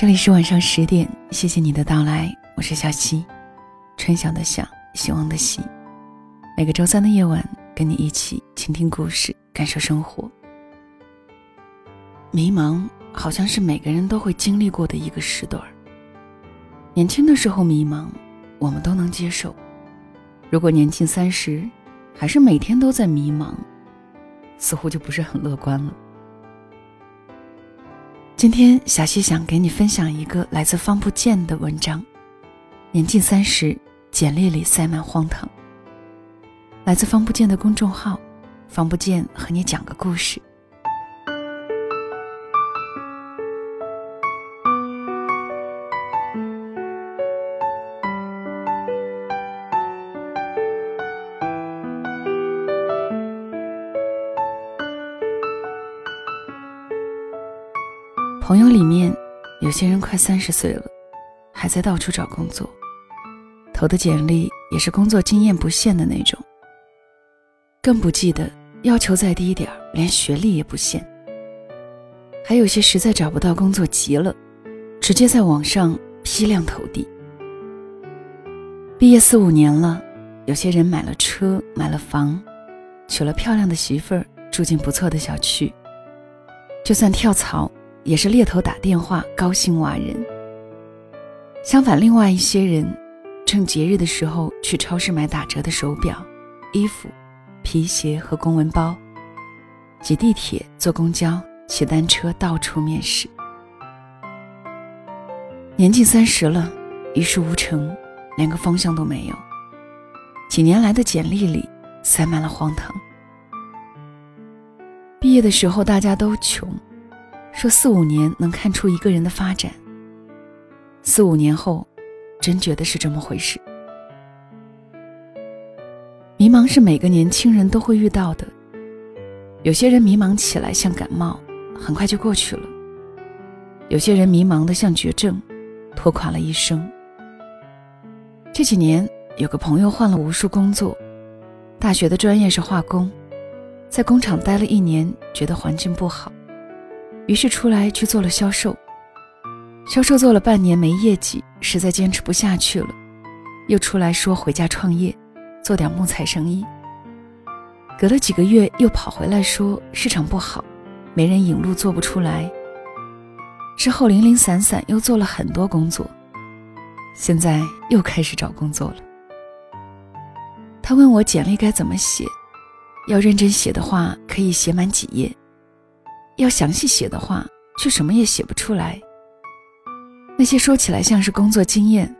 这里是晚上十点，谢谢你的到来，我是小溪，春晓的晓，希望的希。每个周三的夜晚，跟你一起倾听故事，感受生活。迷茫好像是每个人都会经历过的一个时段年轻的时候迷茫，我们都能接受；如果年近三十，还是每天都在迷茫，似乎就不是很乐观了。今天小溪想给你分享一个来自方不见的文章，年近三十，简历里塞满荒唐。来自方不见的公众号，方不见和你讲个故事。朋友里面，有些人快三十岁了，还在到处找工作，投的简历也是工作经验不限的那种。更不记得要求再低一点连学历也不限。还有些实在找不到工作急了，直接在网上批量投递。毕业四五年了，有些人买了车，买了房，娶了漂亮的媳妇儿，住进不错的小区。就算跳槽。也是猎头打电话，高薪挖人。相反，另外一些人，趁节日的时候去超市买打折的手表、衣服、皮鞋和公文包，挤地铁、坐公交、骑单车，到处面试。年近三十了，一事无成，连个方向都没有。几年来的简历里塞满了荒唐。毕业的时候，大家都穷。说四五年能看出一个人的发展。四五年后，真觉得是这么回事。迷茫是每个年轻人都会遇到的。有些人迷茫起来像感冒，很快就过去了；有些人迷茫的像绝症，拖垮了一生。这几年，有个朋友换了无数工作，大学的专业是化工，在工厂待了一年，觉得环境不好。于是出来去做了销售，销售做了半年没业绩，实在坚持不下去了，又出来说回家创业，做点木材生意。隔了几个月又跑回来说市场不好，没人引路做不出来。之后零零散散又做了很多工作，现在又开始找工作了。他问我简历该怎么写，要认真写的话可以写满几页。要详细写的话，却什么也写不出来。那些说起来像是工作经验，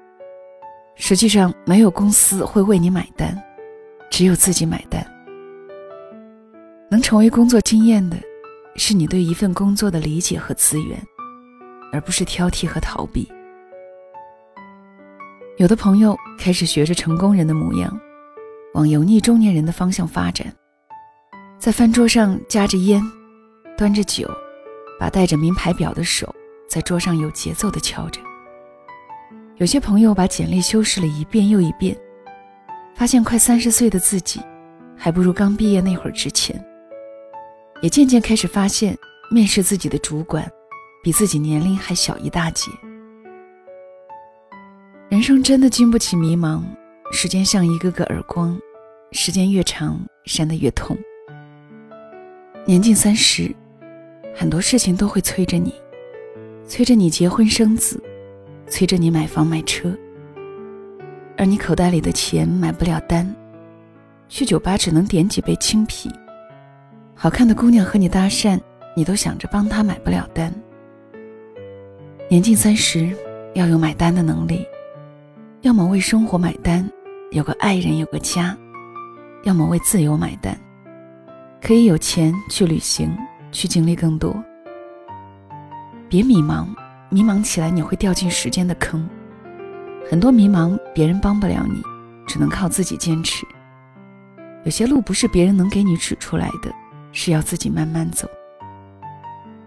实际上没有公司会为你买单，只有自己买单。能成为工作经验的，是你对一份工作的理解和资源，而不是挑剔和逃避。有的朋友开始学着成功人的模样，往油腻中年人的方向发展，在饭桌上夹着烟。端着酒，把戴着名牌表的手在桌上有节奏地敲着。有些朋友把简历修饰了一遍又一遍，发现快三十岁的自己，还不如刚毕业那会儿值钱。也渐渐开始发现，面试自己的主管，比自己年龄还小一大截。人生真的经不起迷茫，时间像一个个耳光，时间越长，扇得越痛。年近三十。很多事情都会催着你，催着你结婚生子，催着你买房买车。而你口袋里的钱买不了单，去酒吧只能点几杯青啤。好看的姑娘和你搭讪，你都想着帮她买不了单。年近三十，要有买单的能力，要么为生活买单，有个爱人有个家；要么为自由买单，可以有钱去旅行。去经历更多，别迷茫，迷茫起来你会掉进时间的坑。很多迷茫，别人帮不了你，只能靠自己坚持。有些路不是别人能给你指出来的，是要自己慢慢走。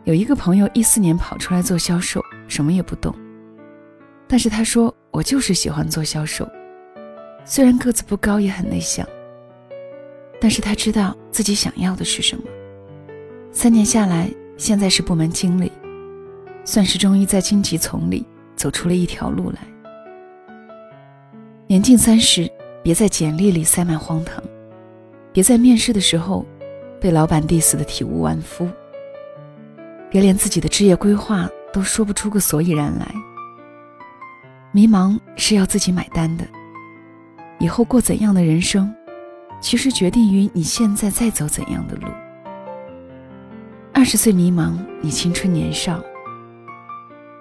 有一个朋友一四年跑出来做销售，什么也不懂，但是他说我就是喜欢做销售。虽然个子不高，也很内向，但是他知道自己想要的是什么。三年下来，现在是部门经理，算是终于在荆棘丛里走出了一条路来。年近三十，别在简历里塞满荒唐，别在面试的时候被老板 diss 的体无完肤，别连自己的职业规划都说不出个所以然来。迷茫是要自己买单的，以后过怎样的人生，其实决定于你现在在走怎样的路。二十岁迷茫，你青春年少。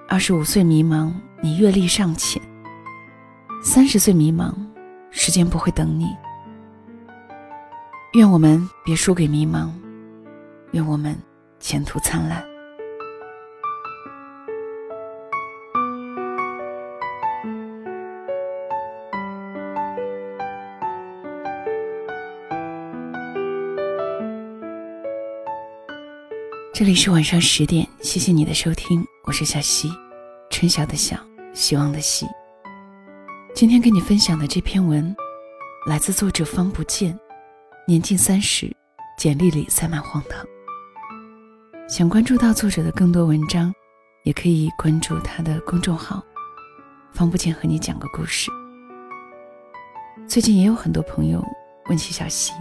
二十五岁迷茫，你阅历尚浅；三十岁迷茫，时间不会等你。愿我们别输给迷茫，愿我们前途灿烂。这里是晚上十点，谢谢你的收听，我是小溪。春晓的晓，希望的希。今天跟你分享的这篇文，来自作者方不见，年近三十，简历里塞满荒唐。想关注到作者的更多文章，也可以关注他的公众号“方不见”，和你讲个故事。最近也有很多朋友问起小溪，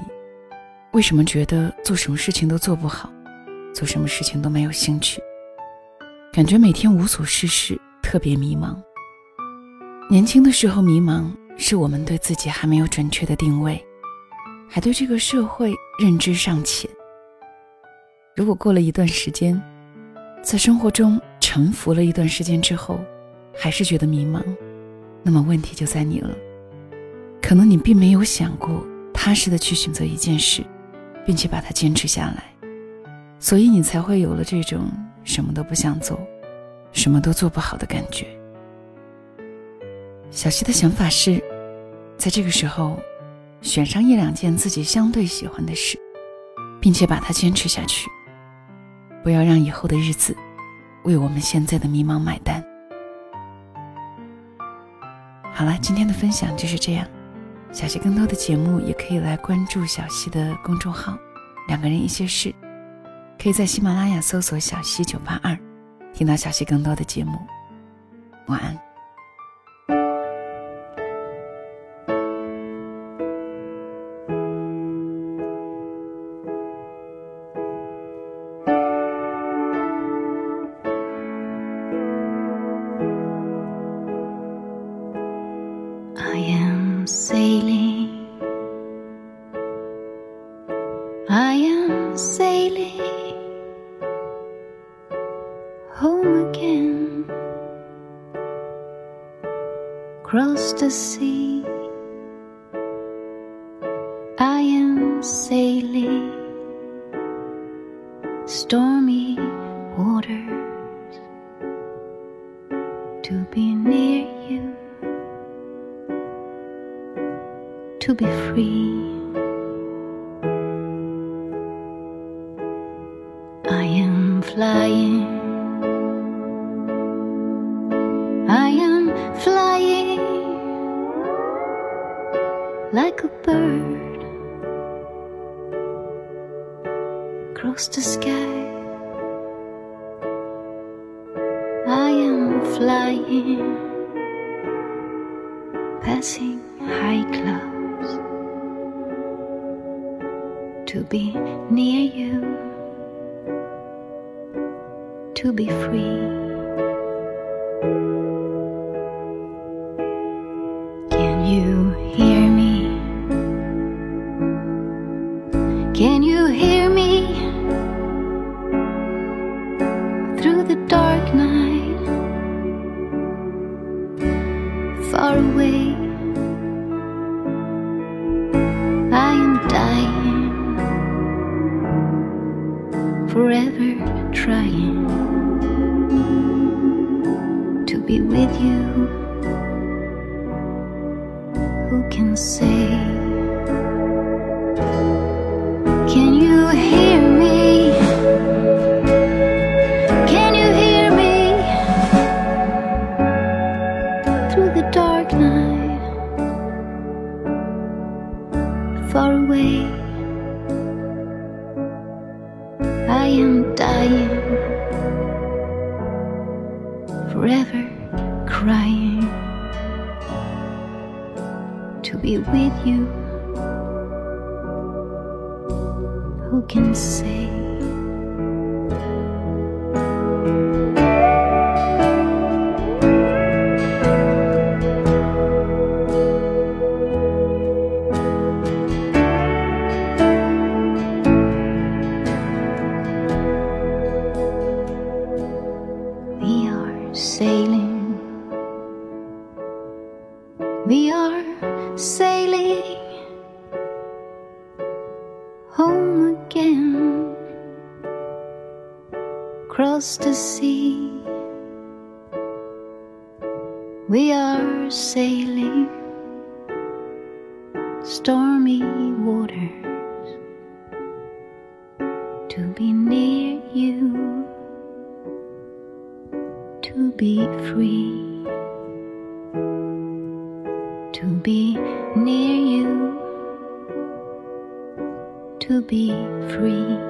为什么觉得做什么事情都做不好，做什么事情都没有兴趣。感觉每天无所事事，特别迷茫。年轻的时候迷茫，是我们对自己还没有准确的定位，还对这个社会认知尚浅。如果过了一段时间，在生活中沉浮了一段时间之后，还是觉得迷茫，那么问题就在你了。可能你并没有想过踏实的去选择一件事，并且把它坚持下来，所以你才会有了这种。什么都不想做，什么都做不好的感觉。小溪的想法是，在这个时候，选上一两件自己相对喜欢的事，并且把它坚持下去。不要让以后的日子，为我们现在的迷茫买单。好了，今天的分享就是这样。小溪更多的节目也可以来关注小溪的公众号“两个人一些事”。可以在喜马拉雅搜索“小溪九八二”，听到小溪更多的节目。晚安。Am sailing. home again. Across the sea, I am sailing stormy waters to be near you, to be free. Across the sky. I am flying, passing high clouds to be near you, to be free. Forever trying to be with you. Who can say? With you. Who can say? We are sailing. Across the sea. We are sailing stormy waters to be near you to be free, to be near you, to be free.